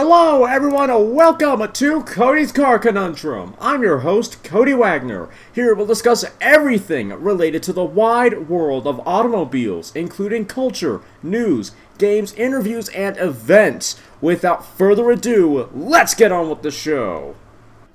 Hello, everyone, and welcome to Cody's Car Conundrum. I'm your host, Cody Wagner. Here we'll discuss everything related to the wide world of automobiles, including culture, news, games, interviews, and events. Without further ado, let's get on with the show.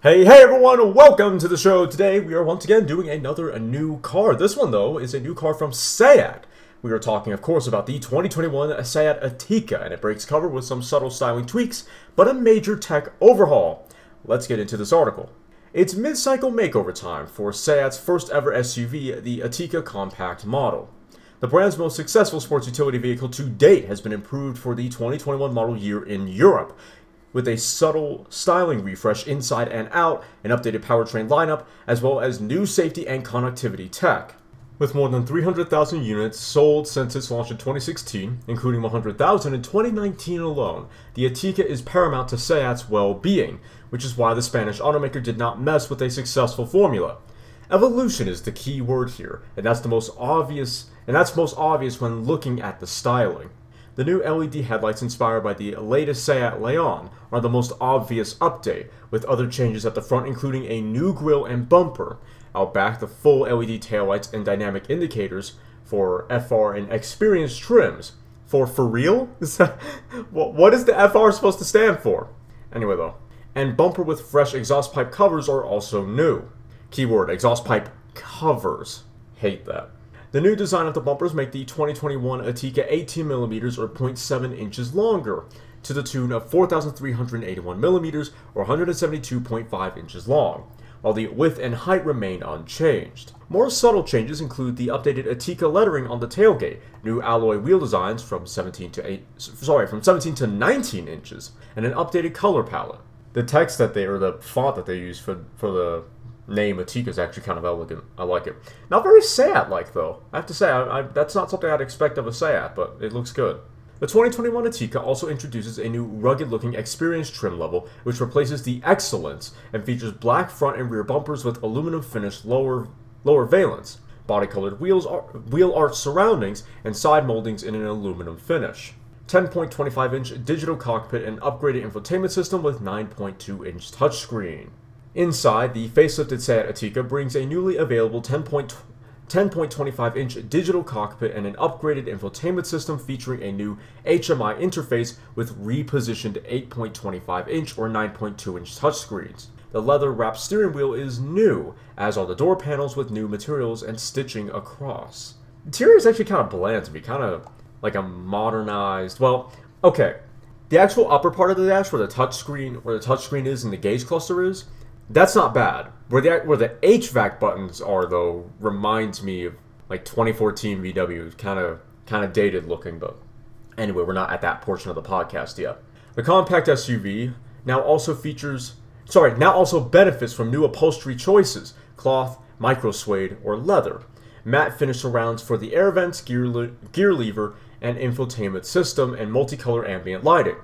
Hey, hey everyone, welcome to the show. Today we are once again doing another a new car. This one, though, is a new car from SEAT. We are talking, of course, about the 2021 Seat Ateca, and it breaks cover with some subtle styling tweaks, but a major tech overhaul. Let's get into this article. It's mid cycle makeover time for Seat's first ever SUV, the Ateca Compact model. The brand's most successful sports utility vehicle to date has been improved for the 2021 model year in Europe, with a subtle styling refresh inside and out, an updated powertrain lineup, as well as new safety and connectivity tech. With more than 300,000 units sold since its launch in 2016, including 100,000 in 2019 alone, the Ateca is paramount to Seat's well being, which is why the Spanish automaker did not mess with a successful formula. Evolution is the key word here, and that's the most obvious and that's most obvious when looking at the styling. The new LED headlights inspired by the latest Seat Leon are the most obvious update, with other changes at the front including a new grille and bumper, out back, the full LED taillights and dynamic indicators for FR and Experience trims. For for real? What is the FR supposed to stand for? Anyway, though. And bumper with fresh exhaust pipe covers are also new. Keyword exhaust pipe covers. Hate that. The new design of the bumpers make the 2021 Ateca 18mm or 0.7 inches longer, to the tune of 4,381mm or 172.5 inches long while the width and height remain unchanged. More subtle changes include the updated Ateca lettering on the tailgate, new alloy wheel designs from 17 to 8 sorry, from 17 to 19 inches, and an updated color palette. The text that they or the font that they use for for the name Ateca is actually kind of elegant. I like it. Not very Seat like though. I have to say, I, I, that's not something I'd expect of a Seat, but it looks good. The 2021 Ateca also introduces a new rugged looking experience trim level, which replaces the Excellence and features black front and rear bumpers with aluminum finished lower, lower valence, body colored wheels, wheel arch surroundings, and side moldings in an aluminum finish. 10.25 inch digital cockpit and upgraded infotainment system with 9.2 inch touchscreen. Inside, the facelifted Seat Ateca brings a newly available 10.25 10.25 inch digital cockpit and an upgraded infotainment system featuring a new HMI interface with repositioned 8.25 inch or 9.2 inch touchscreens. The leather wrapped steering wheel is new, as are the door panels with new materials and stitching across. The interior is actually kind of bland to me, kind of like a modernized. Well, okay. The actual upper part of the dash, where the touchscreen, where the touchscreen is and the gauge cluster is, that's not bad. Where the where the HVAC buttons are though reminds me of like 2014 VW, kind of kind of dated looking, but anyway, we're not at that portion of the podcast yet. The compact SUV now also features sorry, now also benefits from new upholstery choices: cloth, micro suede, or leather. Matte finish surrounds for the air vents, gear, le- gear lever, and infotainment system, and multicolor ambient lighting.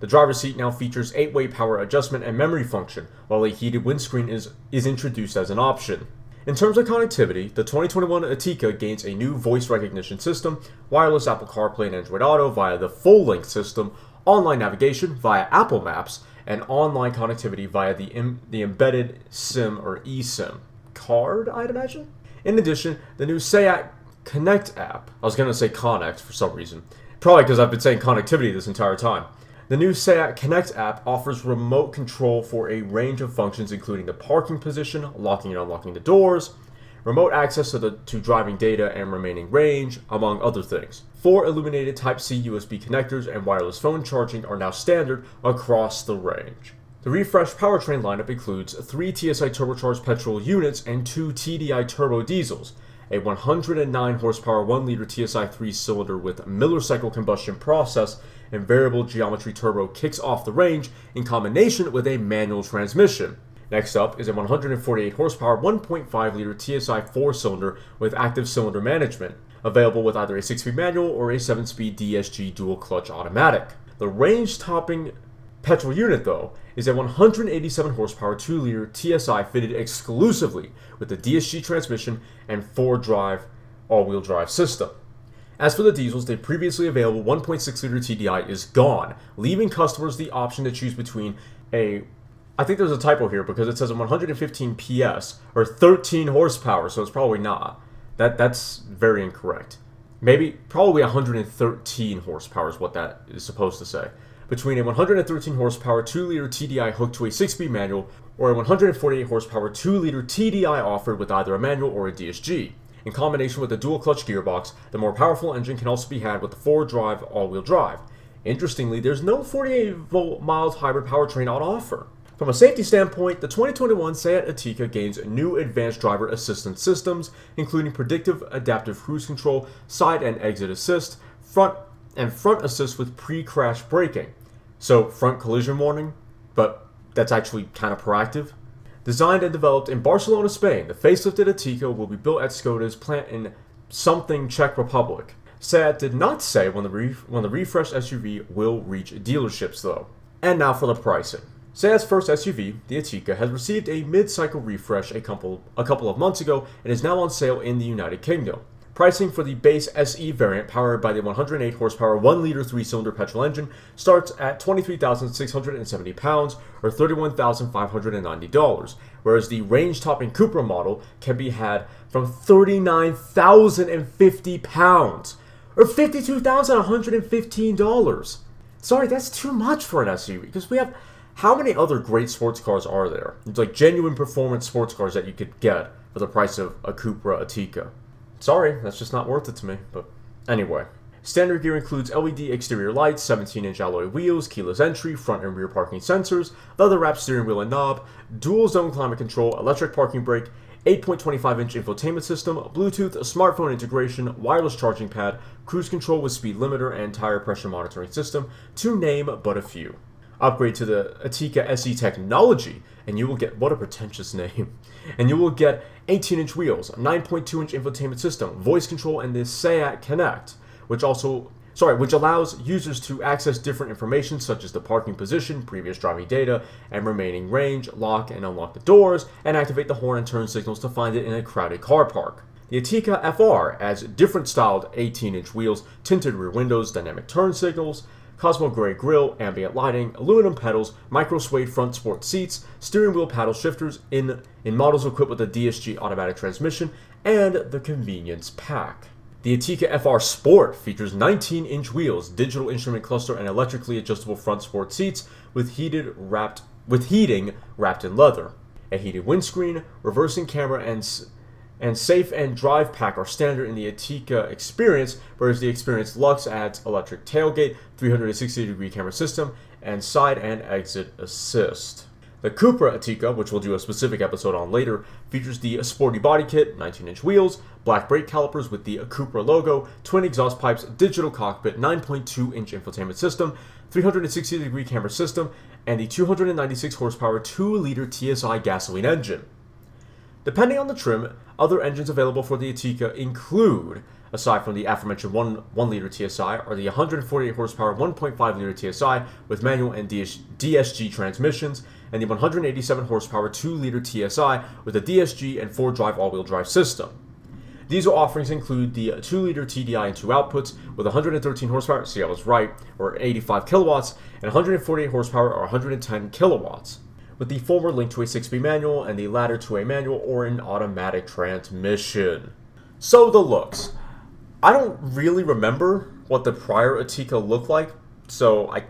The driver's seat now features 8-way power adjustment and memory function, while a heated windscreen is, is introduced as an option. In terms of connectivity, the 2021 Ateca gains a new voice recognition system, wireless Apple CarPlay and Android Auto via the full-length system, online navigation via Apple Maps, and online connectivity via the, Im- the embedded SIM or eSIM card, I'd imagine. In addition, the new Seat Connect app, I was going to say Connect for some reason, probably because I've been saying connectivity this entire time, the new Seat Connect app offers remote control for a range of functions, including the parking position, locking and unlocking the doors, remote access to, the, to driving data and remaining range, among other things. Four illuminated Type C USB connectors and wireless phone charging are now standard across the range. The refreshed powertrain lineup includes three TSI turbocharged petrol units and two TDI turbo diesels, a 109 horsepower 1 liter TSI 3 cylinder with Miller cycle combustion process and variable geometry turbo kicks off the range in combination with a manual transmission. Next up is a 148 horsepower 1.5 liter TSI 4 cylinder with active cylinder management, available with either a 6 speed manual or a 7 speed DSG dual clutch automatic. The range topping petrol unit, though, is a 187 horsepower 2 liter TSI fitted exclusively with the DSG transmission and 4 drive all wheel drive system. As for the diesels, the previously available 1.6 liter TDI is gone, leaving customers the option to choose between a I think there's a typo here because it says 115 PS or 13 horsepower, so it's probably not. That that's very incorrect. Maybe probably 113 horsepower is what that is supposed to say. Between a 113 horsepower 2 liter TDI hooked to a 6 speed manual or a 148 horsepower 2 liter TDI offered with either a manual or a DSG. In combination with the dual clutch gearbox, the more powerful engine can also be had with the four drive all wheel drive. Interestingly, there's no 48 volt mild hybrid powertrain on offer. From a safety standpoint, the 2021 Seat Ateca gains new advanced driver assistance systems, including predictive adaptive cruise control, side and exit assist, front and front assist with pre-crash braking. So front collision warning, but that's actually kind of proactive. Designed and developed in Barcelona, Spain, the facelifted Ateca will be built at Skoda's plant in something Czech Republic. Seat did not say when the, re- when the refreshed SUV will reach dealerships, though. And now for the pricing. Seat's first SUV, the Ateca, has received a mid-cycle refresh a couple, a couple of months ago and is now on sale in the United Kingdom. Pricing for the base SE variant, powered by the 108 horsepower 1 liter 3 cylinder petrol engine, starts at £23,670 or $31,590, whereas the range topping Cupra model can be had from £39,050 or $52,115. Sorry, that's too much for an SUV because we have how many other great sports cars are there? It's like genuine performance sports cars that you could get for the price of a Cupra Ateca. Sorry, that's just not worth it to me. But anyway, standard gear includes LED exterior lights, 17-inch alloy wheels, keyless entry, front and rear parking sensors, leather-wrapped steering wheel and knob, dual zone climate control, electric parking brake, 8.25-inch infotainment system, Bluetooth, smartphone integration, wireless charging pad, cruise control with speed limiter, and tire pressure monitoring system, to name but a few. Upgrade to the Ateca SE technology, and you will get what a pretentious name. And you will get 18 inch wheels, a 9.2 inch infotainment system, voice control, and the Seat Connect, which also sorry, which allows users to access different information such as the parking position, previous driving data, and remaining range, lock and unlock the doors, and activate the horn and turn signals to find it in a crowded car park. The Ateca FR adds different styled 18 inch wheels, tinted rear windows, dynamic turn signals, Cosmo Gray grille, ambient lighting, aluminum pedals, micro suede front sport seats, steering wheel paddle shifters in, in models equipped with a DSG automatic transmission, and the convenience pack. The Ateca FR Sport features 19 inch wheels, digital instrument cluster, and electrically adjustable front sport seats with heated wrapped with heating wrapped in leather. A heated windscreen, reversing camera, and and Safe and Drive Pack are standard in the Ateca Experience, whereas the Experience Lux adds electric tailgate, 360 degree camera system, and side and exit assist. The Cupra Ateca, which we'll do a specific episode on later, features the sporty body kit, 19 inch wheels, black brake calipers with the Cupra logo, twin exhaust pipes, digital cockpit, 9.2 inch infotainment system, 360 degree camera system, and the 296 horsepower 2 liter TSI gasoline engine. Depending on the trim, other engines available for the Ateca include, aside from the aforementioned 1, 1 liter TSI, are the 148 horsepower 1.5 liter TSI with manual and DSG transmissions, and the 187 horsepower 2 liter TSI with a DSG and 4 drive all wheel drive system. Diesel offerings include the 2 liter TDI and 2 outputs with 113 horsepower, see I was right, or 85 kilowatts, and 148 horsepower or 110 kilowatts with the former linked to a 6-speed manual and the latter to a manual or an automatic transmission. So the looks. I don't really remember what the prior Ateca looked like, so I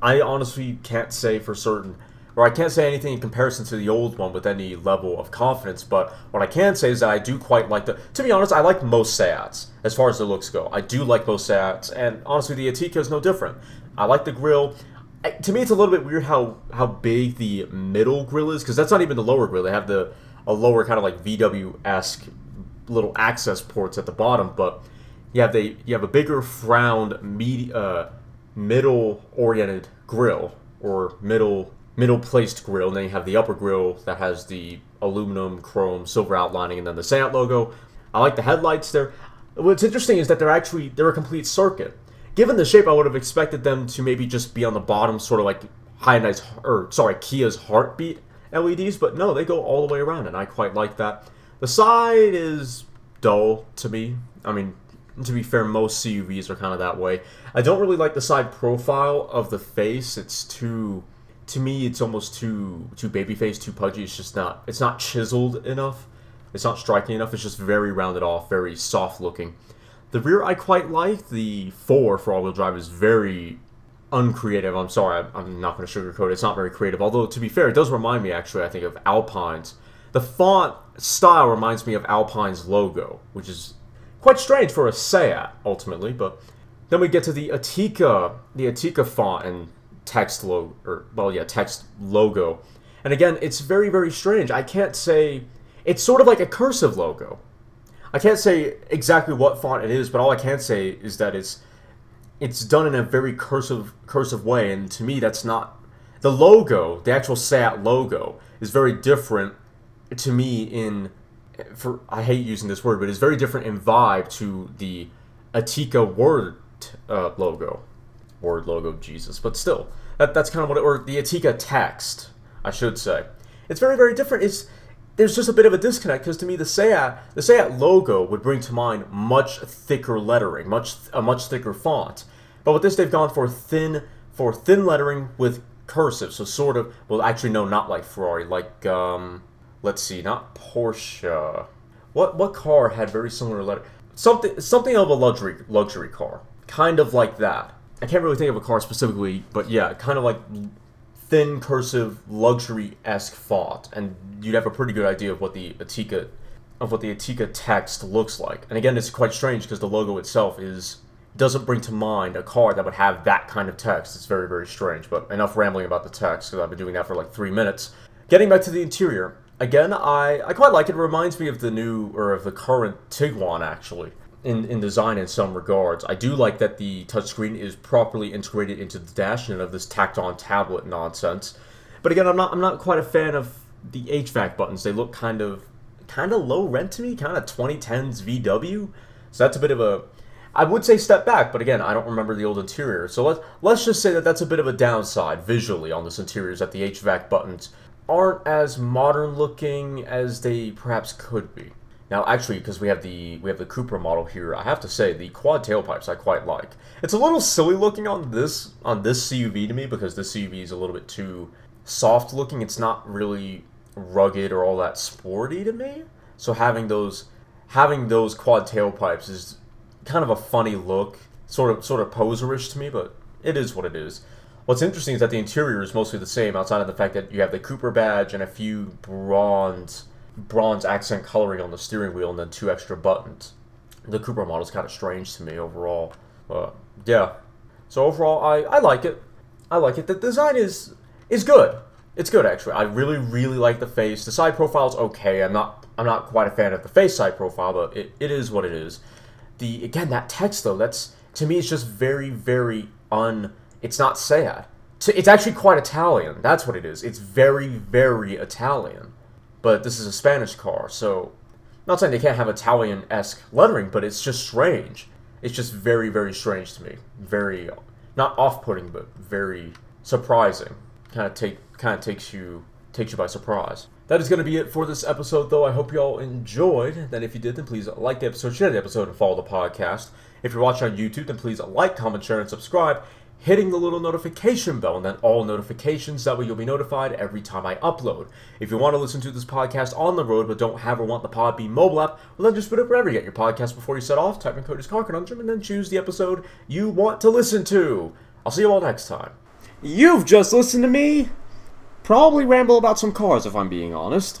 I honestly can't say for certain or I can't say anything in comparison to the old one with any level of confidence, but what I can say is that I do quite like the. To be honest, I like most Seats as far as the looks go. I do like most Seats, and honestly, the Ateca is no different. I like the grill to me, it's a little bit weird how how big the middle grill is because that's not even the lower grill. They have the a lower kind of like VW esque little access ports at the bottom, but you have the you have a bigger frowned med, uh, middle oriented grill or middle middle placed grill, and then you have the upper grill that has the aluminum, chrome, silver outlining, and then the Seat logo. I like the headlights there. What's interesting is that they're actually they're a complete circuit given the shape, I would have expected them to maybe just be on the bottom, sort of like Hyundai's or sorry Kia's heartbeat LEDs, but no, they go all the way around, and I quite like that. The side is dull to me. I mean, to be fair, most CUVs are kind of that way. I don't really like the side profile of the face. It's too, to me, it's almost too too baby face, too pudgy. It's just not. It's not chiseled enough. It's not striking enough. It's just very rounded off, very soft looking. The rear I quite like. The four for all-wheel drive is very uncreative. I'm sorry, I'm not going to sugarcoat it. It's not very creative. Although to be fair, it does remind me actually. I think of Alpine's. The font style reminds me of Alpine's logo, which is quite strange for a Seat ultimately. But then we get to the Ateca, the Ateca font and text logo, or well, yeah, text logo. And again, it's very very strange. I can't say. It's sort of like a cursive logo. I can't say exactly what font it is, but all I can say is that it's it's done in a very cursive cursive way, and to me, that's not the logo. The actual Seat logo is very different to me in for I hate using this word, but it's very different in vibe to the Ateca word uh, logo, word logo, Jesus. But still, that, that's kind of what it, or the Ateca text, I should say. It's very very different. It's there's just a bit of a disconnect because to me the Seat the Seat logo would bring to mind much thicker lettering, much a much thicker font. But with this, they've gone for thin for thin lettering with cursive, so sort of well, actually no, not like Ferrari, like um, let's see, not Porsche. What what car had very similar letter? Something something of a luxury luxury car, kind of like that. I can't really think of a car specifically, but yeah, kind of like thin cursive luxury esque font, and you'd have a pretty good idea of what the Ateca of what the Ateca text looks like. And again, it's quite strange because the logo itself is doesn't bring to mind a car that would have that kind of text. It's very very strange. But enough rambling about the text because I've been doing that for like three minutes. Getting back to the interior, again, I I quite like it. It reminds me of the new or of the current Tiguan actually in, in design in some regards. I do like that the touchscreen is properly integrated into the dash and of this tacked on tablet nonsense. But again, I'm not I'm not quite a fan of the HVAC buttons. They look kind of kind of low rent to me, kind of 2010s VW. So that's a bit of a I would say step back, but again, I don't remember the old interior. So let's let's just say that that's a bit of a downside visually on this interior is that the HVAC buttons aren't as modern looking as they perhaps could be. Now, actually, because we have the we have the Cupra model here, I have to say the quad tailpipes I quite like. It's a little silly looking on this on this CUV to me because this CUV is a little bit too soft looking. It's not really rugged or all that sporty to me. So having those having those quad tailpipes is kind of a funny look, sort of sort of poserish to me, but it is what it is. What's interesting is that the interior is mostly the same, outside of the fact that you have the Cupra badge and a few bronze bronze accent coloring on the steering wheel and then two extra buttons. The Cupra model is kind of strange to me overall. But yeah. So overall, I, I like it. I like it. The design is is good. It's good actually. I really really like the face. The side profile is okay. I'm not I'm not quite a fan of the face side profile, but it, it is what it is. The again that text though, that's to me it's just very very un. It's not sad. It's actually quite Italian. That's what it is. It's very very Italian but this is a Spanish car, so not saying they can't have Italian esque lettering, but it's just strange. It's just very, very strange to me. Very not off putting, but very surprising. Kind of take kind of takes you takes you by surprise. That is going to be it for this episode, though. I hope you all enjoyed. Then, if you did, then please like the episode, share the episode, and follow the podcast. If you're watching on YouTube, then please like, comment, share, and subscribe hitting the little notification bell and then all notifications. That way you'll be notified every time I upload. If you want to listen to this podcast on the road but don't have or want the Podbean mobile app, well then just put it wherever you get your podcast before you set off, type in Cody's Car Conundrum, and then choose the episode you want to listen to. I'll see you all next time. You've just listened to me probably ramble about some cars if I'm being honest.